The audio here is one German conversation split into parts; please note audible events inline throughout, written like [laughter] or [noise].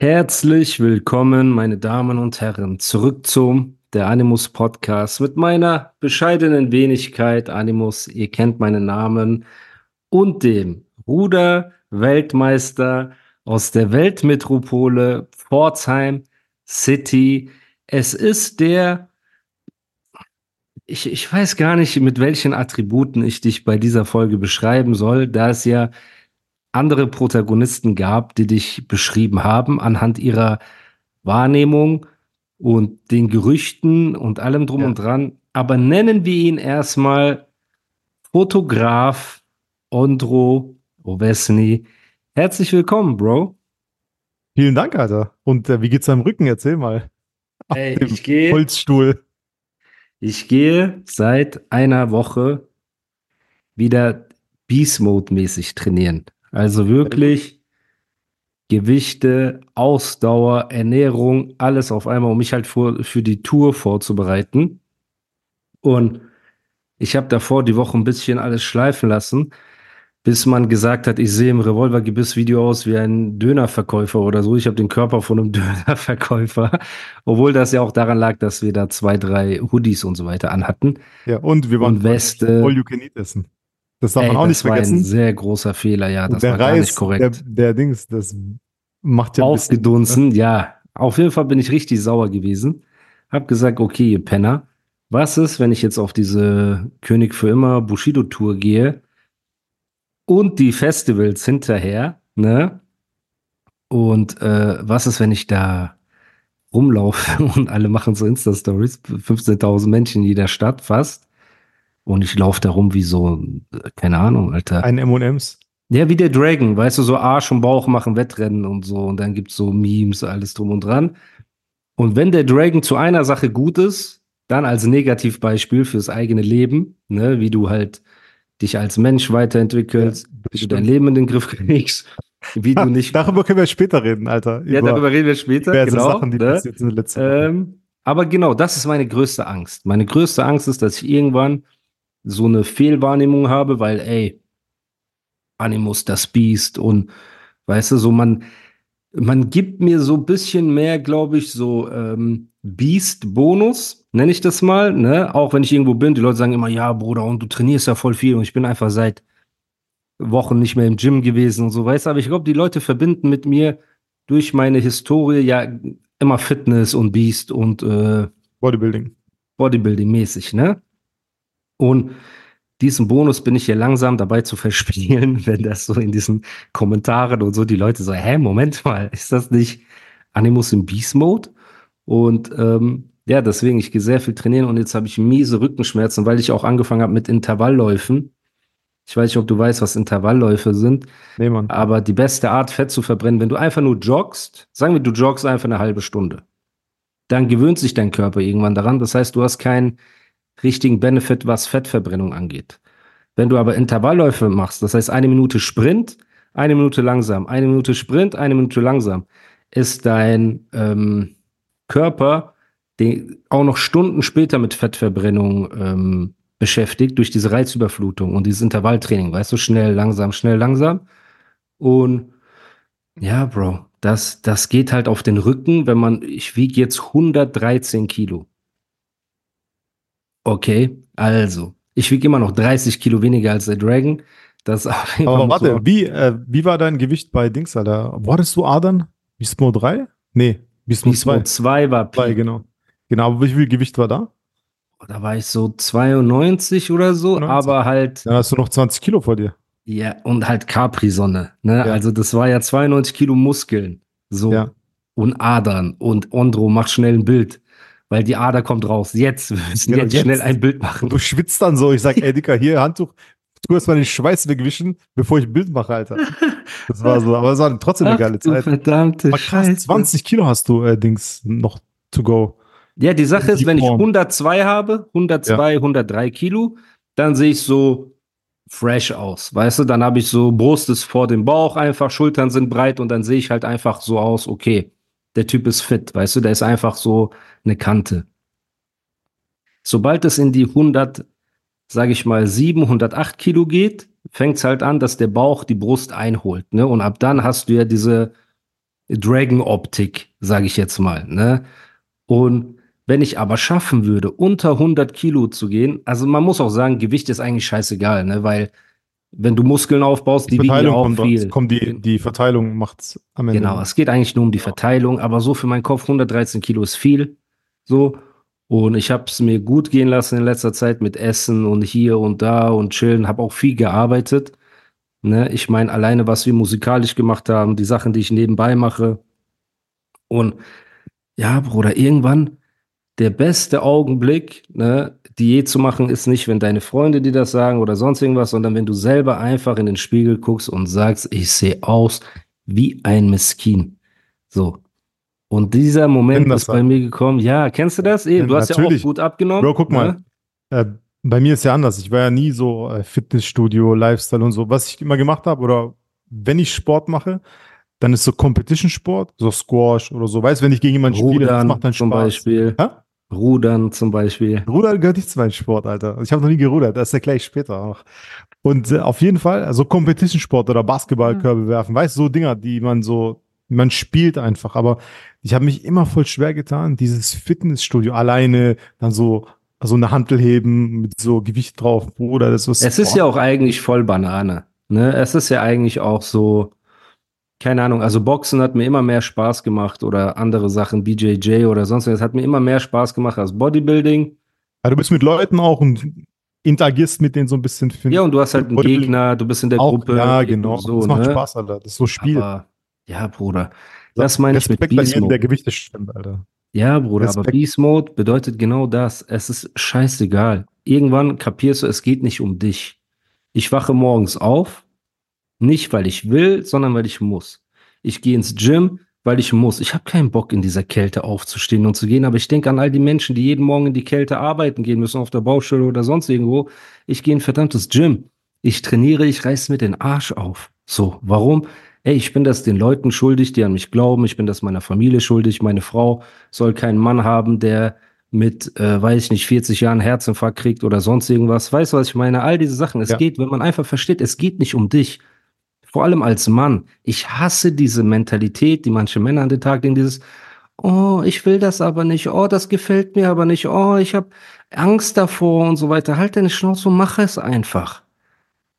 Herzlich willkommen, meine Damen und Herren, zurück zum der Animus Podcast mit meiner bescheidenen Wenigkeit Animus. Ihr kennt meinen Namen und dem Ruder-Weltmeister aus der Weltmetropole Pforzheim City. Es ist der, ich, ich weiß gar nicht, mit welchen Attributen ich dich bei dieser Folge beschreiben soll, da es ja andere Protagonisten gab, die dich beschrieben haben anhand ihrer Wahrnehmung und den Gerüchten und allem drum ja. und dran. Aber nennen wir ihn erstmal Fotograf Ondro Ovesny. Herzlich willkommen, Bro. Vielen Dank, Alter. Und äh, wie geht's deinem Rücken? Erzähl mal. Hey, ich gehe. Holzstuhl. Ich gehe seit einer Woche wieder Beast Mode mäßig trainieren. Also wirklich Gewichte, Ausdauer, Ernährung, alles auf einmal, um mich halt für, für die Tour vorzubereiten. Und ich habe davor die Woche ein bisschen alles schleifen lassen, bis man gesagt hat, ich sehe im Revolvergebiss-Video aus wie ein Dönerverkäufer oder so. Ich habe den Körper von einem [laughs] Dönerverkäufer, obwohl das ja auch daran lag, dass wir da zwei, drei Hoodies und so weiter anhatten. Ja, und wir waren und Weste. All you can eat essen. Das darf Ey, man auch nicht vergessen. Das war ein sehr großer Fehler, ja. Das der war Reis, gar nicht korrekt. Der, der Dings, das macht ja Aufgedunsen, bisschen, ja. Auf jeden Fall bin ich richtig sauer gewesen. Hab gesagt, okay, ihr Penner, was ist, wenn ich jetzt auf diese König für immer Bushido-Tour gehe und die Festivals hinterher, ne? Und äh, was ist, wenn ich da rumlaufe [laughs] und alle machen so Insta-Stories, 15.000 Menschen in jeder Stadt fast und ich laufe da rum wie so, keine Ahnung, Alter. Ein M&M's. Ja, wie der Dragon, weißt du, so Arsch und Bauch machen Wettrennen und so. Und dann gibt's so Memes, alles drum und dran. Und wenn der Dragon zu einer Sache gut ist, dann als Negativbeispiel fürs eigene Leben, ne, wie du halt dich als Mensch weiterentwickelst, ja, wie du dein Leben in den Griff kriegst, [laughs] wie du nicht. darüber können wir später reden, Alter. Ja, darüber reden wir später, genau. Sachen, die ne? passiert sind letzte Woche. Ähm, aber genau, das ist meine größte Angst. Meine größte Angst ist, dass ich irgendwann so eine Fehlwahrnehmung habe, weil, ey, Animus, das Biest und weißt du, so man, man gibt mir so ein bisschen mehr, glaube ich, so ähm, Beast-Bonus, nenne ich das mal, ne? Auch wenn ich irgendwo bin, die Leute sagen immer, ja, Bruder, und du trainierst ja voll viel und ich bin einfach seit Wochen nicht mehr im Gym gewesen und so, weißt du, aber ich glaube, die Leute verbinden mit mir durch meine Historie ja immer Fitness und Beast und äh, Bodybuilding. Bodybuilding-mäßig, ne? Und diesen Bonus bin ich hier langsam dabei zu verspielen, [laughs] wenn das so in diesen Kommentaren und so die Leute so, hä, Moment mal, ist das nicht Animus im Beast Mode? Und ähm, ja, deswegen, ich gehe sehr viel trainieren und jetzt habe ich miese Rückenschmerzen, weil ich auch angefangen habe mit Intervallläufen. Ich weiß nicht, ob du weißt, was Intervallläufe sind. Nee, Mann. Aber die beste Art, Fett zu verbrennen, wenn du einfach nur joggst, sagen wir, du joggst einfach eine halbe Stunde, dann gewöhnt sich dein Körper irgendwann daran. Das heißt, du hast kein richtigen Benefit, was Fettverbrennung angeht. Wenn du aber Intervallläufe machst, das heißt eine Minute Sprint, eine Minute langsam, eine Minute Sprint, eine Minute langsam, ist dein ähm, Körper den, auch noch Stunden später mit Fettverbrennung ähm, beschäftigt durch diese Reizüberflutung und dieses Intervalltraining, weißt du, schnell, langsam, schnell, langsam. Und ja, Bro, das, das geht halt auf den Rücken, wenn man, ich wiege jetzt 113 Kilo. Okay, also, ich wiege immer noch 30 Kilo weniger als der Dragon. Das Aber warte, so wie, äh, wie war dein Gewicht bei Dings, Alter? Wo hattest du Adern? Bismo 3? Nee, Bismo 2. 2 war Peak. 2, genau. Genau, aber wie viel Gewicht war da? Da war ich so 92 oder so, 92. aber halt. Dann hast du noch 20 Kilo vor dir. Ja, und halt Capri-Sonne. Ne? Ja. Also, das war ja 92 Kilo Muskeln. So. Ja. Und Adern. Und Ondro macht schnell ein Bild weil die Ader kommt raus. Jetzt, wir [laughs] müssen ja, jetzt, jetzt, schnell ein Bild machen. Und du schwitzt dann so. Ich sag, ey, Dicker, hier, Handtuch, tu erst mal den Schweiß wegwischen, bevor ich ein Bild mache, Alter. Das war so, aber es war trotzdem eine Ach, geile du Zeit. verdammte Aber krass, Scheiße. 20 Kilo hast du äh, Dings noch to go. Ja, die Sache ist, wenn ich Form. 102 habe, 102, 103 Kilo, dann sehe ich so fresh aus. Weißt du, dann habe ich so Brust ist vor dem Bauch einfach, Schultern sind breit und dann sehe ich halt einfach so aus, okay, der Typ ist fit, weißt du, der ist einfach so eine Kante. Sobald es in die 100, sage ich mal, 7, 108 Kilo geht, fängt es halt an, dass der Bauch die Brust einholt, ne? Und ab dann hast du ja diese Dragon-Optik, sage ich jetzt mal, ne? Und wenn ich aber schaffen würde, unter 100 Kilo zu gehen, also man muss auch sagen, Gewicht ist eigentlich scheißegal, ne? Weil wenn du Muskeln aufbaust, die, wiegen ja auch kommt, viel. kommt die, die Verteilung macht's am Ende. Genau, es geht eigentlich nur um die Verteilung, aber so für meinen Kopf 113 Kilo ist viel. So. Und ich habe es mir gut gehen lassen in letzter Zeit mit Essen und hier und da und chillen, habe auch viel gearbeitet. Ne? Ich meine, alleine, was wir musikalisch gemacht haben, die Sachen, die ich nebenbei mache. Und ja, Bruder, irgendwann der beste Augenblick, ne, Diät zu machen, ist nicht, wenn deine Freunde dir das sagen oder sonst irgendwas, sondern wenn du selber einfach in den Spiegel guckst und sagst, ich sehe aus wie ein Miskin. So. Und dieser Moment ist bei mir gekommen. Ja, kennst du das? Eben, Ja, du hast ja natürlich. auch gut abgenommen. Bro, guck mal. ne? Äh, bei mir ist ja anders. Ich war ja nie so äh, Fitnessstudio, Lifestyle und so. Was ich immer gemacht habe, oder wenn ich Sport mache, dann ist so Competition-Sport, so Squash oder so. Weißt du, wenn ich gegen jemanden spiele, das Rudern macht dann zum Spaß. Beispiel. Hä? Rudern zum Beispiel. Rudern gehört nicht zu meinem Sport, Alter. Ich habe noch nie gerudert, das erkläre ich später noch. Und äh, auf jeden Fall, also Competition-Sport oder Basketballkörbe werfen, weißt du, so Dinger, die man so, man spielt einfach. Aber ich habe mich immer voll schwer getan, dieses Fitnessstudio alleine, dann so, so eine Hantel heben mit so Gewicht drauf, Bruder, das ist Es ist ja auch eigentlich voll Banane. Ne? Es ist ja eigentlich auch so, keine Ahnung, also Boxen hat mir immer mehr Spaß gemacht oder andere Sachen, BJJ oder sonst was, hat mir immer mehr Spaß gemacht als Bodybuilding. Ja, du bist mit Leuten auch und interagierst mit denen so ein bisschen. Ja, und du hast halt einen Gegner, du bist in der auch, Gruppe. Ja, genau. So, das macht ne? Spaß, Alter. Das ist so Spiel. Aber, ja, Bruder. Das meine ich mit Respekt Beast Mode. der Gewichte stimmt, Alter. Ja, Bruder, aber Respekt. Beast Mode bedeutet genau das. Es ist scheißegal. Irgendwann kapierst du, es geht nicht um dich. Ich wache morgens auf, nicht weil ich will, sondern weil ich muss. Ich gehe ins Gym, weil ich muss. Ich habe keinen Bock, in dieser Kälte aufzustehen und zu gehen, aber ich denke an all die Menschen, die jeden Morgen in die Kälte arbeiten gehen müssen, auf der Baustelle oder sonst irgendwo. Ich gehe in ein verdammtes Gym. Ich trainiere, ich reiß mir den Arsch auf. So, warum? Ey, ich bin das den Leuten schuldig, die an mich glauben. Ich bin das meiner Familie schuldig. Meine Frau soll keinen Mann haben, der mit, äh, weiß ich nicht, 40 Jahren Herzinfarkt kriegt oder sonst irgendwas. Weißt du, was ich meine? All diese Sachen. Es Ja. geht, wenn man einfach versteht, es geht nicht um dich. Vor allem als Mann. Ich hasse diese Mentalität, die manche Männer an den Tag legen, dieses, oh, ich will das aber nicht, oh, das gefällt mir aber nicht, oh, ich habe Angst davor und so weiter. Halt deine Schnauze und mach es einfach.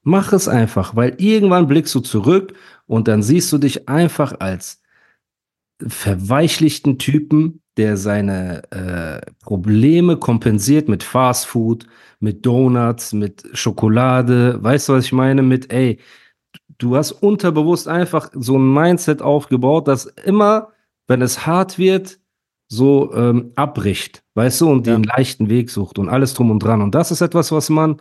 Mach es einfach, weil irgendwann blickst du zurück und dann siehst du dich einfach als verweichlichten Typen, der seine äh, Probleme kompensiert mit Fast Food, mit Donuts, mit Schokolade. Weißt du, was ich meine? Mit, ey, du hast unterbewusst einfach so ein Mindset aufgebaut, das immer, wenn es hart wird, so ähm, abbricht, weißt du, und Ja. den leichten Weg sucht und alles drum und dran. Und das ist etwas, was man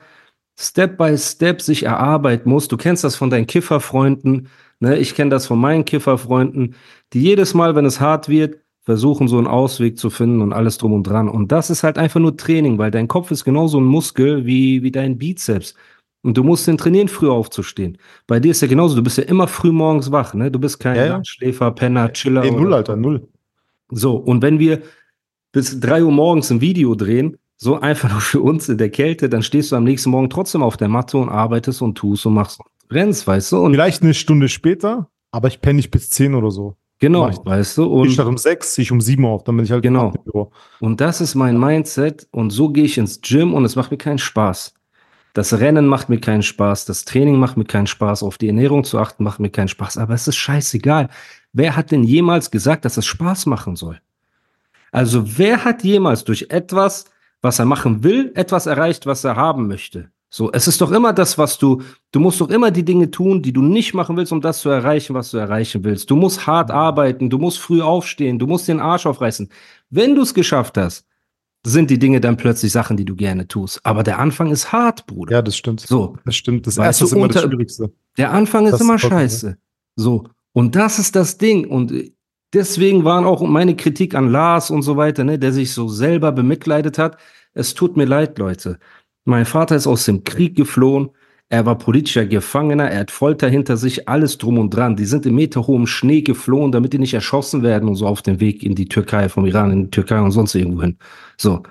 Step by Step sich erarbeiten muss. Du kennst das von deinen Kifferfreunden, ne? Ich kenne das von meinen Kifferfreunden, die jedes Mal, wenn es hart wird, versuchen, so einen Ausweg zu finden und alles drum und dran. Und das ist halt einfach nur Training, weil dein Kopf ist genauso ein Muskel wie, wie dein Bizeps. Und du musst den trainieren, früh aufzustehen. Bei dir ist ja genauso, du bist ja immer früh morgens wach, ne? Du bist kein Ja, ja. Schläfer, Penner, Chiller. Nee, null, so. Alter, null. So, und wenn wir bis drei Uhr morgens ein Video drehen, so einfach [laughs] nur für uns in der Kälte, dann stehst du am nächsten Morgen trotzdem auf der Matte und arbeitest und tust und machst rennst, weißt du? Und Vielleicht eine Stunde später, aber ich penne nicht bis 10 oder so. genau, ich. weißt du? ich Und, statt um 6, ich um 7 auf, dann bin ich halt Genau. im Büro. und das ist mein Mindset und so gehe ich ins Gym und es macht mir keinen Spaß. Das Rennen macht mir keinen Spaß, das Training macht mir keinen Spaß, auf die Ernährung zu achten macht mir keinen Spaß, aber es ist scheißegal. Wer hat denn jemals gesagt, dass es Spaß machen soll? Also wer hat jemals durch etwas, was er machen will, etwas erreicht, was er haben möchte? So, es ist doch immer das, was du, du musst doch immer die Dinge tun, die du nicht machen willst, um das zu erreichen, was du erreichen willst. Du musst hart arbeiten, du musst früh aufstehen, du musst den Arsch aufreißen. Wenn du es geschafft hast, sind die Dinge dann plötzlich Sachen, die du gerne tust. Aber der Anfang ist hart, Bruder. Ja, das stimmt. So, Das stimmt. Das erste ist immer das Schwierigste. der Anfang ist Das immer ist vollkommen scheiße. So. Und das ist das Ding. Und deswegen waren auch meine Kritik an Lars und so weiter, ne, der sich so selber bemitleidet hat. Es tut mir leid, Leute. Mein Vater ist aus dem Krieg geflohen. Er war politischer Gefangener, er hat Folter hinter sich, alles drum und dran. Die sind im meterhohen Schnee geflohen, damit die nicht erschossen werden und so auf dem Weg in die Türkei, vom Iran in die Türkei und sonst irgendwo hin. So.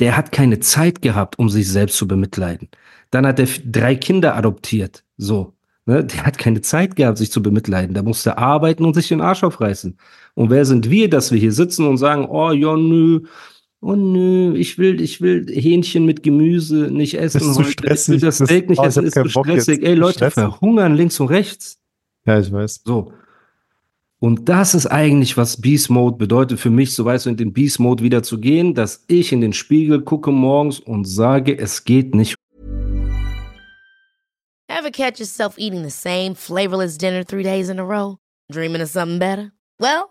Der hat keine Zeit gehabt, um sich selbst zu bemitleiden. Dann hat er drei Kinder adoptiert. So. Ne? Der hat keine Zeit gehabt, sich zu bemitleiden. Der musste arbeiten und sich den Arsch aufreißen. Und wer sind wir, dass wir hier sitzen und sagen, oh ja, nö, oh nö, ich will, ich will Hähnchen mit Gemüse nicht essen. Das ist zu heute. stressig. Ich will das Das- Steak nicht oh, ich essen, ist Bock stressig. Ey, Leute Stressig. verhungern links und rechts. Ja, ich weiß. So. Und das ist eigentlich, was Beast Mode bedeutet für mich, so weißt du, in den Beast Mode wieder zu gehen, dass ich in den Spiegel gucke morgens und sage, es geht nicht Ever catch yourself eating the same flavorless dinner three days in a row? Dreaming of something better? Well,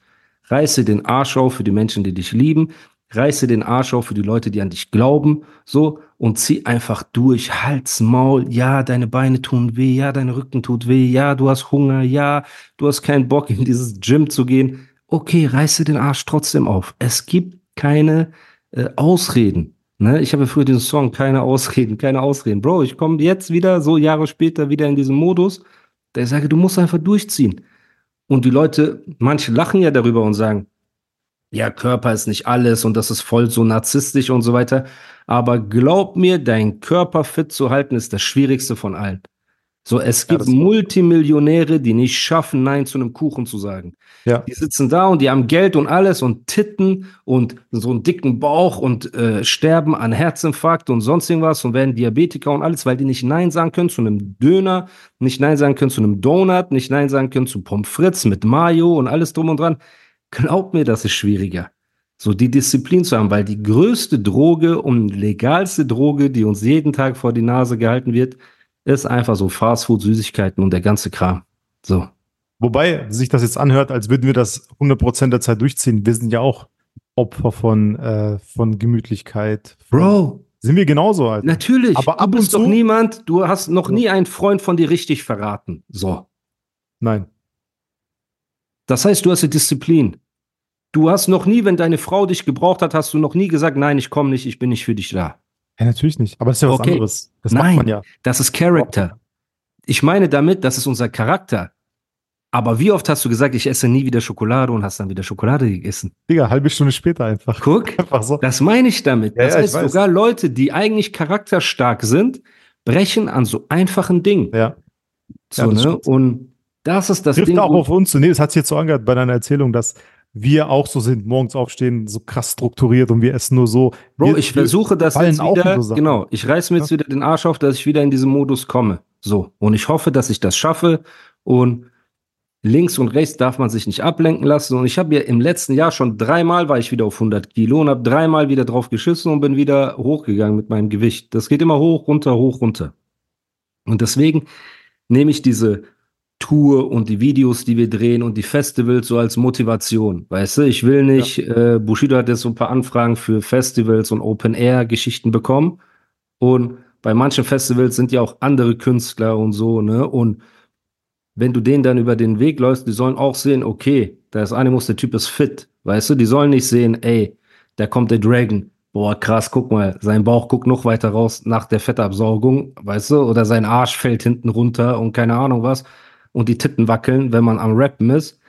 Reiße den Arsch auf für die Menschen, die dich lieben. Reiße den Arsch auf für die Leute, die an dich glauben. So. Und zieh einfach durch. Hals, Maul. Ja, deine Beine tun weh. Ja, dein Rücken tut weh. Ja, du hast Hunger. Ja, du hast keinen Bock, in dieses Gym zu gehen. Okay, reiße den Arsch trotzdem auf. Es gibt keine äh, Ausreden. Ne? Ich habe früher diesen Song, keine Ausreden, keine Ausreden. Bro, ich komme jetzt wieder, so Jahre später, wieder in diesen Modus, der sage, du musst einfach durchziehen. Und die Leute, manche lachen ja darüber und sagen, ja, Körper ist nicht alles und das ist voll so narzisstisch und so weiter. Aber glaub mir, deinen Körper fit zu halten, ist das Schwierigste von allen. So, es Ja, gibt ist- Multimillionäre, die nicht schaffen, Nein zu einem Kuchen zu sagen. Ja. Die sitzen da und die haben Geld und alles und Titten und so einen dicken Bauch und äh, sterben an Herzinfarkt und sonst irgendwas und werden Diabetiker und alles, weil die nicht Nein sagen können zu einem Döner, nicht Nein sagen können zu einem Donut, nicht Nein sagen können zu Pommes frites mit Mayo und alles drum und dran. Glaub mir, das ist schwieriger. So die Disziplin zu haben, weil die größte Droge und legalste Droge, die uns jeden Tag vor die Nase gehalten wird, ist einfach so Fastfood, Süßigkeiten und der ganze Kram. So. Wobei sich das jetzt anhört, als würden wir das 100% der Zeit durchziehen. Wir sind ja auch Opfer von, äh, von Gemütlichkeit. Bro, Sind wir genauso, Alter. natürlich. Aber ab du bist und doch zu- niemand, du hast noch nie einen Freund von dir richtig verraten. So. Nein. Das heißt, du hast die Disziplin. Du hast noch nie, wenn deine Frau dich gebraucht hat, hast du noch nie gesagt, nein, ich komme nicht, ich bin nicht für dich da. Ja, natürlich nicht. Aber das ist ja was Okay. anderes. Das Nein. macht man ja. Das ist Character. Ich meine damit, das ist unser Charakter. Aber wie oft hast du gesagt, ich esse nie wieder Schokolade und hast dann wieder Schokolade gegessen? Digga, halbe Stunde später einfach. Guck, [laughs] Einfach so. das meine ich damit. Ja, Das ja, heißt, sogar Leute, die eigentlich charakterstark sind, brechen an so einfachen Dingen. Ja. So, Ja, ne? stimmt. Und das ist das Trifft Ding. auch auf uns. Nee, das hat sich jetzt so angehört bei deiner Erzählung, dass wir auch so sind, morgens aufstehen, so krass strukturiert und wir essen nur so. Bro, wir, ich versuche das jetzt wieder, so genau, ich reiß mir jetzt wieder den Arsch auf, dass ich wieder in diesen Modus komme. So. Und ich hoffe, dass ich das schaffe. Und links und rechts darf man sich nicht ablenken lassen. Und ich habe ja im letzten Jahr schon dreimal war ich wieder auf 100 Kilo und habe dreimal wieder drauf geschissen und bin wieder hochgegangen mit meinem Gewicht. Das geht immer hoch, runter, hoch, runter. Und deswegen nehme ich diese Tour und die Videos, die wir drehen und die Festivals so als Motivation. Weißt du, ich will nicht, äh, Bushido hat jetzt so ein paar Anfragen für Festivals und Open-Air-Geschichten bekommen. Und bei manchen Festivals sind ja auch andere Künstler und so, ne? Und wenn du denen dann über den Weg läufst, die sollen auch sehen, okay, da ist Animus, der Typ ist fit. Weißt du, die sollen nicht sehen, ey, da kommt der Dragon. Boah, krass, guck mal, sein Bauch guckt noch weiter raus nach der Fettabsaugung, weißt du, oder sein Arsch fällt hinten runter und keine Ahnung was und die Titten wackeln, wenn man am Rappen ist.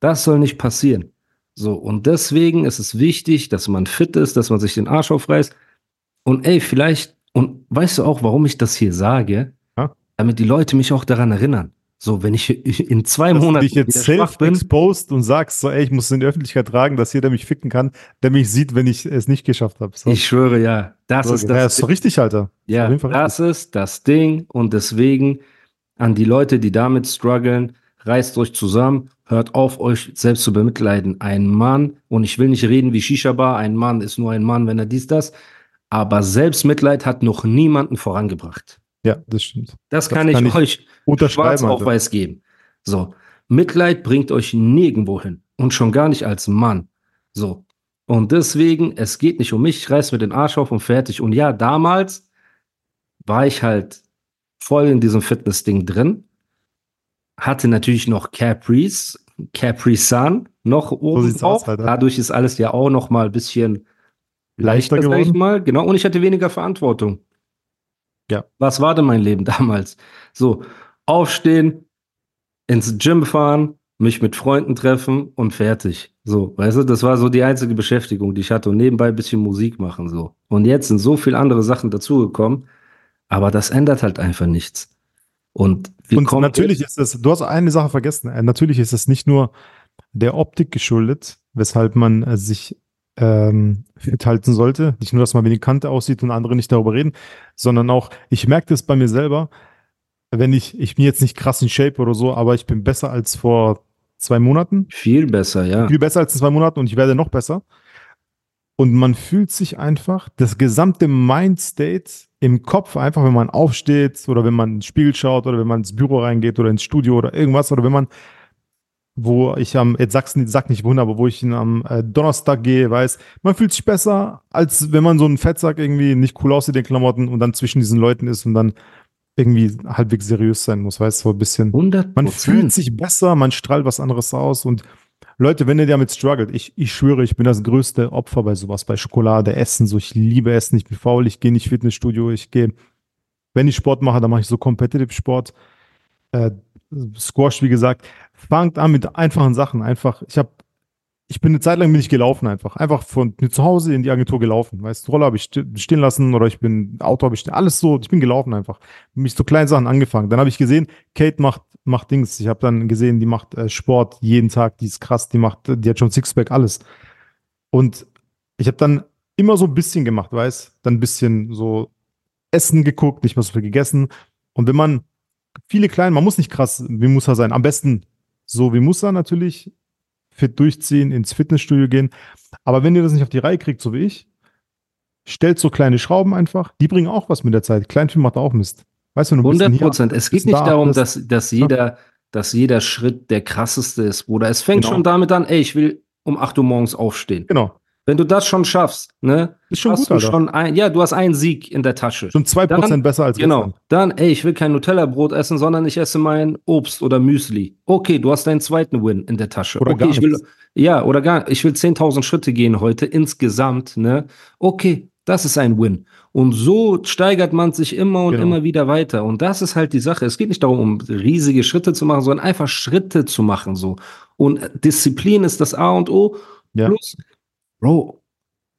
Das soll nicht passieren. So, und deswegen ist es wichtig, dass man fit ist, dass man sich den Arsch aufreißt. Und ey, vielleicht, und weißt du auch, warum ich das hier sage? Ja. Damit die Leute mich auch daran erinnern. So, wenn ich [laughs] in zwei Dass du Monaten dich jetzt bin, self-exposed und sagst, so, ey, ich muss es in die Öffentlichkeit tragen, dass jeder mich ficken kann, der mich sieht, wenn ich es nicht geschafft habe. So. ich schwöre ja, das ist ja, das. ist so richtig, Alter. Ja, Fall das ist das Ding und deswegen an die Leute, die damit strugglen, reißt euch zusammen, hört auf, euch selbst zu bemitleiden. Ein Mann, und ich will nicht reden wie Shisha-Bar, ein Mann ist nur ein Mann, wenn er dies, das, aber Selbstmitleid hat noch niemanden vorangebracht. Ja, das stimmt. Das, Das kann ich kann ich euch schwarz auf Alter. weiß geben. So, Mitleid bringt euch nirgendwo hin und schon gar nicht als Mann. So. Und deswegen, es geht nicht um mich, ich reiß mir den Arsch auf und fertig. Und ja, damals war ich halt voll in diesem Fitness-Ding drin. Hatte natürlich noch Caprice, Capri Sun noch oben aus, drauf. Alter. Dadurch ist alles ja auch noch mal ein bisschen Leichter leichter, sag ich geworden. mal. Genau. Und ich hatte weniger Verantwortung. Ja. Was war denn mein Leben [laughs] damals? So, aufstehen, ins Gym fahren, mich mit Freunden treffen und fertig. So, weißt du, das war so die einzige Beschäftigung, die ich hatte und nebenbei ein bisschen Musik machen so. Und jetzt sind so viele andere Sachen dazugekommen, aber das ändert halt einfach nichts. Und wir Und natürlich ist es, du hast eine Sache vergessen, äh, natürlich ist es nicht nur der Optik geschuldet, weshalb man äh, sich ähm, fit halten sollte. Nicht nur, dass man wenig Kante aussieht und andere nicht darüber reden, sondern auch, ich merke das bei mir selber, wenn ich, ich bin jetzt nicht krass in Shape oder so, aber ich bin besser als vor zwei Monaten. viel besser, ja. Viel besser als in zwei Monaten und ich werde noch besser. Und man fühlt sich einfach, das gesamte Mindstate im Kopf, einfach wenn man aufsteht oder wenn man ins Spiegel schaut oder wenn man ins Büro reingeht oder ins Studio oder irgendwas oder wenn man, wo ich am, jetzt sag's sag nicht Wunder, aber wo ich am äh, Donnerstag gehe, weiß, man fühlt sich besser, als wenn man so einen Fettsack irgendwie nicht cool aussieht, den Klamotten und dann zwischen diesen Leuten ist und dann irgendwie halbwegs seriös sein muss, weißt du, so ein bisschen. 100 Man fühlt sich besser, man strahlt was anderes aus und Leute, wenn ihr damit struggelt, ich, ich schwöre, ich bin das größte Opfer bei sowas, bei Schokolade, Essen, so ich liebe Essen, ich bin faul, ich gehe nicht Fitnessstudio, ich gehe, wenn ich Sport mache, dann mache ich so Competitive Sport, äh, Squash, wie gesagt, fangt an mit einfachen Sachen, einfach, ich habe ich bin eine Zeit lang bin ich gelaufen einfach. Einfach von mir zu Hause in die Agentur gelaufen. Weißt du, Roller habe ich stehen lassen oder ich bin, Auto habe ich stehen, alles so, ich bin gelaufen einfach. Mich so kleinen Sachen angefangen. Dann habe ich gesehen, Kate macht, macht Dings. Ich habe dann gesehen, die macht äh, Sport jeden Tag, die ist krass, die macht, die hat schon Sixpack, alles. Und ich habe dann immer so ein bisschen gemacht, weißt Dann ein bisschen so Essen geguckt, nicht mehr so viel gegessen. Und wenn man viele kleine, man muss nicht krass wie Musa sein, am besten so wie Musa natürlich, fit durchziehen, ins Fitnessstudio gehen. Aber wenn ihr das nicht auf die Reihe kriegt, so wie ich, stellt so kleine Schrauben einfach, die bringen auch was mit der Zeit. Kleinvieh macht auch Mist. Weißt du, du ein bisschen 100 hier Prozent. Es geht nicht da darum, dass, dass jeder, dass jeder Schritt der krasseste ist, Bruder. Es fängt Genau. schon damit an, ey, ich will um 8 Uhr morgens aufstehen. Genau. Wenn du das schon schaffst, ne, Ist schon hast gut, du Alter. schon ein, ja, du hast einen Sieg in der Tasche. Schon 2% Dann- besser als Genau. gestern. Dann, ey, ich will kein Nutella-Brot essen, sondern ich esse mein Obst oder Müsli. Okay, du hast deinen zweiten Win in der Tasche. Oder okay, gar ich will, nichts. ja, oder gar, ich will 10.000 Schritte gehen heute insgesamt, ne? Okay, das ist ein Win. Und so steigert man sich immer und Genau. immer wieder weiter. Und das ist halt die Sache. Es geht nicht darum, um riesige Schritte zu machen, sondern einfach Schritte zu machen, so. Und Disziplin ist das A und O. Ja. Plus, Bro,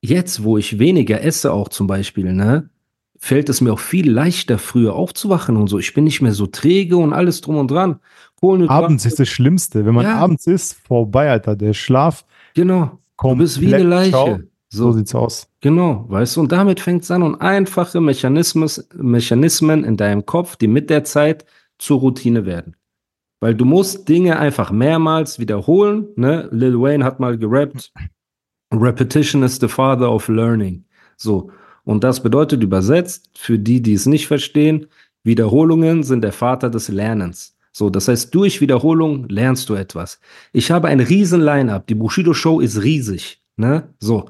jetzt, wo ich weniger esse, auch zum Beispiel, ne, fällt es mir auch viel leichter, früher aufzuwachen und so. Ich bin nicht mehr so träge und alles drum und dran. Abends ist das Schlimmste. Wenn man Ja. abends ist, vorbei, Alter. Der Schlaf Genau. Du kommt. bist wie eine Leiche. So So, sieht's aus. genau, weißt du, und damit fängt es an und einfache Mechanismus, Mechanismen in deinem Kopf, die mit der Zeit zur Routine werden. Weil du musst Dinge einfach mehrmals wiederholen, ne? Lil Wayne hat mal gerappt, Repetition is the father of learning. So. Und das bedeutet übersetzt, für die, die es nicht verstehen, Wiederholungen sind der Vater des Lernens. So, das heißt, durch Wiederholung lernst du etwas. Ich habe ein riesen Line-Up. Die Bushido Show ist riesig, ne? So.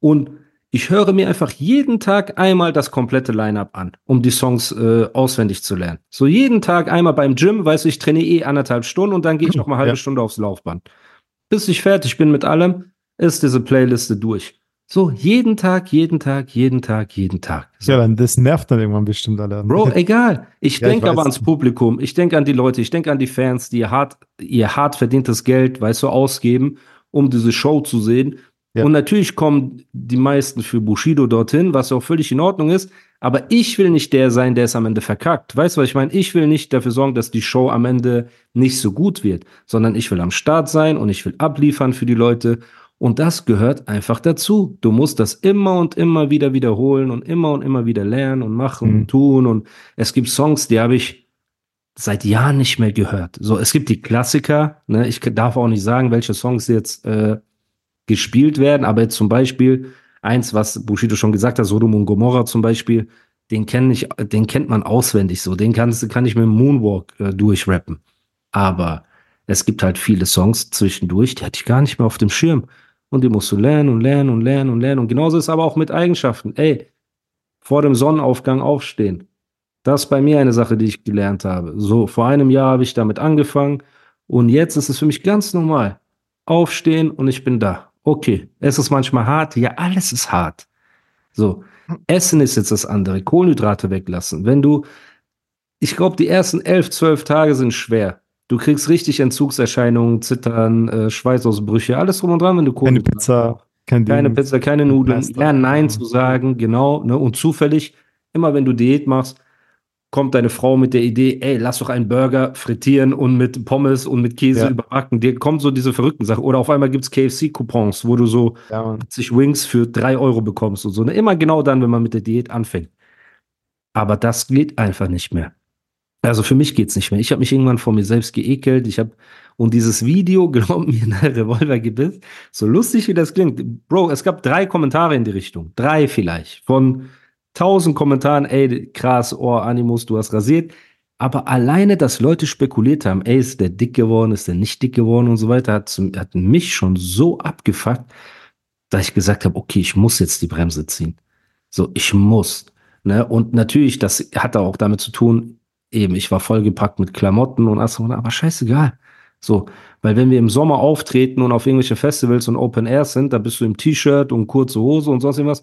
Und ich höre mir einfach jeden Tag einmal das komplette Line-Up an, um die Songs äh, auswendig zu lernen. So jeden Tag einmal beim Gym, weißt du, ich trainiere eh anderthalb Stunden und dann gehe ich noch mal eine halbe Ja. Stunde aufs Laufband. Bis ich fertig bin mit allem, ist diese Playliste durch. So, jeden Tag, jeden Tag, jeden Tag, jeden Tag. So. Ja, dann das nervt dann irgendwann bestimmt alle. Bro, [laughs] egal. Ich Ja, denke aber ans Publikum, ich denke an die Leute, ich denke an die Fans, die ihr hart, ihr hart verdientes Geld, weißt du, ausgeben, um diese Show zu sehen. Ja. Und natürlich kommen die meisten für Bushido dorthin, was auch völlig in Ordnung ist. Aber ich will nicht der sein, der es am Ende verkackt. Weißt du, was ich meine? Ich will nicht dafür sorgen, dass die Show am Ende nicht so gut wird, sondern ich will am Start sein und ich will abliefern für die Leute. Und das gehört einfach dazu. Du musst das immer und immer wieder wiederholen und immer und immer wieder lernen und machen Mhm. und tun. Und es gibt Songs, die habe ich seit Jahren nicht mehr gehört. So, es gibt die Klassiker. Ne? Ich darf auch nicht sagen, welche Songs jetzt äh, gespielt werden, aber zum Beispiel eins, was Bushido schon gesagt hat, Sodom und Gomorra zum Beispiel, den kenn ich, den kennt man auswendig so. Den kannst, kann ich mit dem Moonwalk äh, durchrappen. Aber es gibt halt viele Songs zwischendurch, die hatte ich gar nicht mehr auf dem Schirm. Und die musst du lernen und lernen und lernen und lernen. Und genauso ist aber auch mit Eigenschaften. Ey, vor dem Sonnenaufgang aufstehen. Das ist bei mir eine Sache, die ich gelernt habe. So, vor einem Jahr habe ich damit angefangen und jetzt ist es für mich ganz normal. Aufstehen und ich bin da. Okay, es ist manchmal hart. Ja, alles ist hart. So, Essen ist jetzt das andere. Kohlenhydrate weglassen. Wenn du, ich glaube, die ersten elf, zwölf Tage sind schwer. Du kriegst richtig Entzugserscheinungen, Zittern, äh, Schweißausbrüche, alles drum und dran, wenn du Keine Kohlenhydrate Pizza, kein keine Ding. Pizza, keine Nudeln. Pasta. Lern Nein zu sagen, genau. Ne? Und zufällig, immer wenn du Diät machst, kommt deine Frau mit der Idee, ey, lass doch einen Burger frittieren und mit Pommes und mit Käse Ja. überbacken. Dir kommt so diese verrückten Sachen. Oder auf einmal gibt's KFC-Coupons, wo du so Ja, Mann. 40 Wings für 3 Euro bekommst und so. Ne? Immer genau dann, wenn man mit der Diät anfängt. Aber das geht einfach nicht mehr. Also für mich geht's nicht mehr. Ich habe mich irgendwann vor mir selbst geekelt. Ich habe und dieses Video, [laughs] glaub mir, ne, Revolvergebiss, so lustig wie das klingt. Bro, es gab drei Kommentare in die Richtung. Drei vielleicht. Von tausend Kommentaren, ey, krass, oh, Animus, du hast rasiert. Aber alleine, dass Leute spekuliert haben, ey, ist der dick geworden, ist der nicht dick geworden und so weiter, hat, hat mich schon so abgefuckt, dass ich gesagt habe, okay, ich muss jetzt die Bremse ziehen. So, ich muss. Ne? Und natürlich, das hatte auch damit zu tun, eben, ich war vollgepackt mit Klamotten und alles, aber scheißegal. So, weil wenn wir im Sommer auftreten und auf irgendwelche Festivals und Open Air sind, da bist du im T-Shirt und kurze Hose und sonst irgendwas.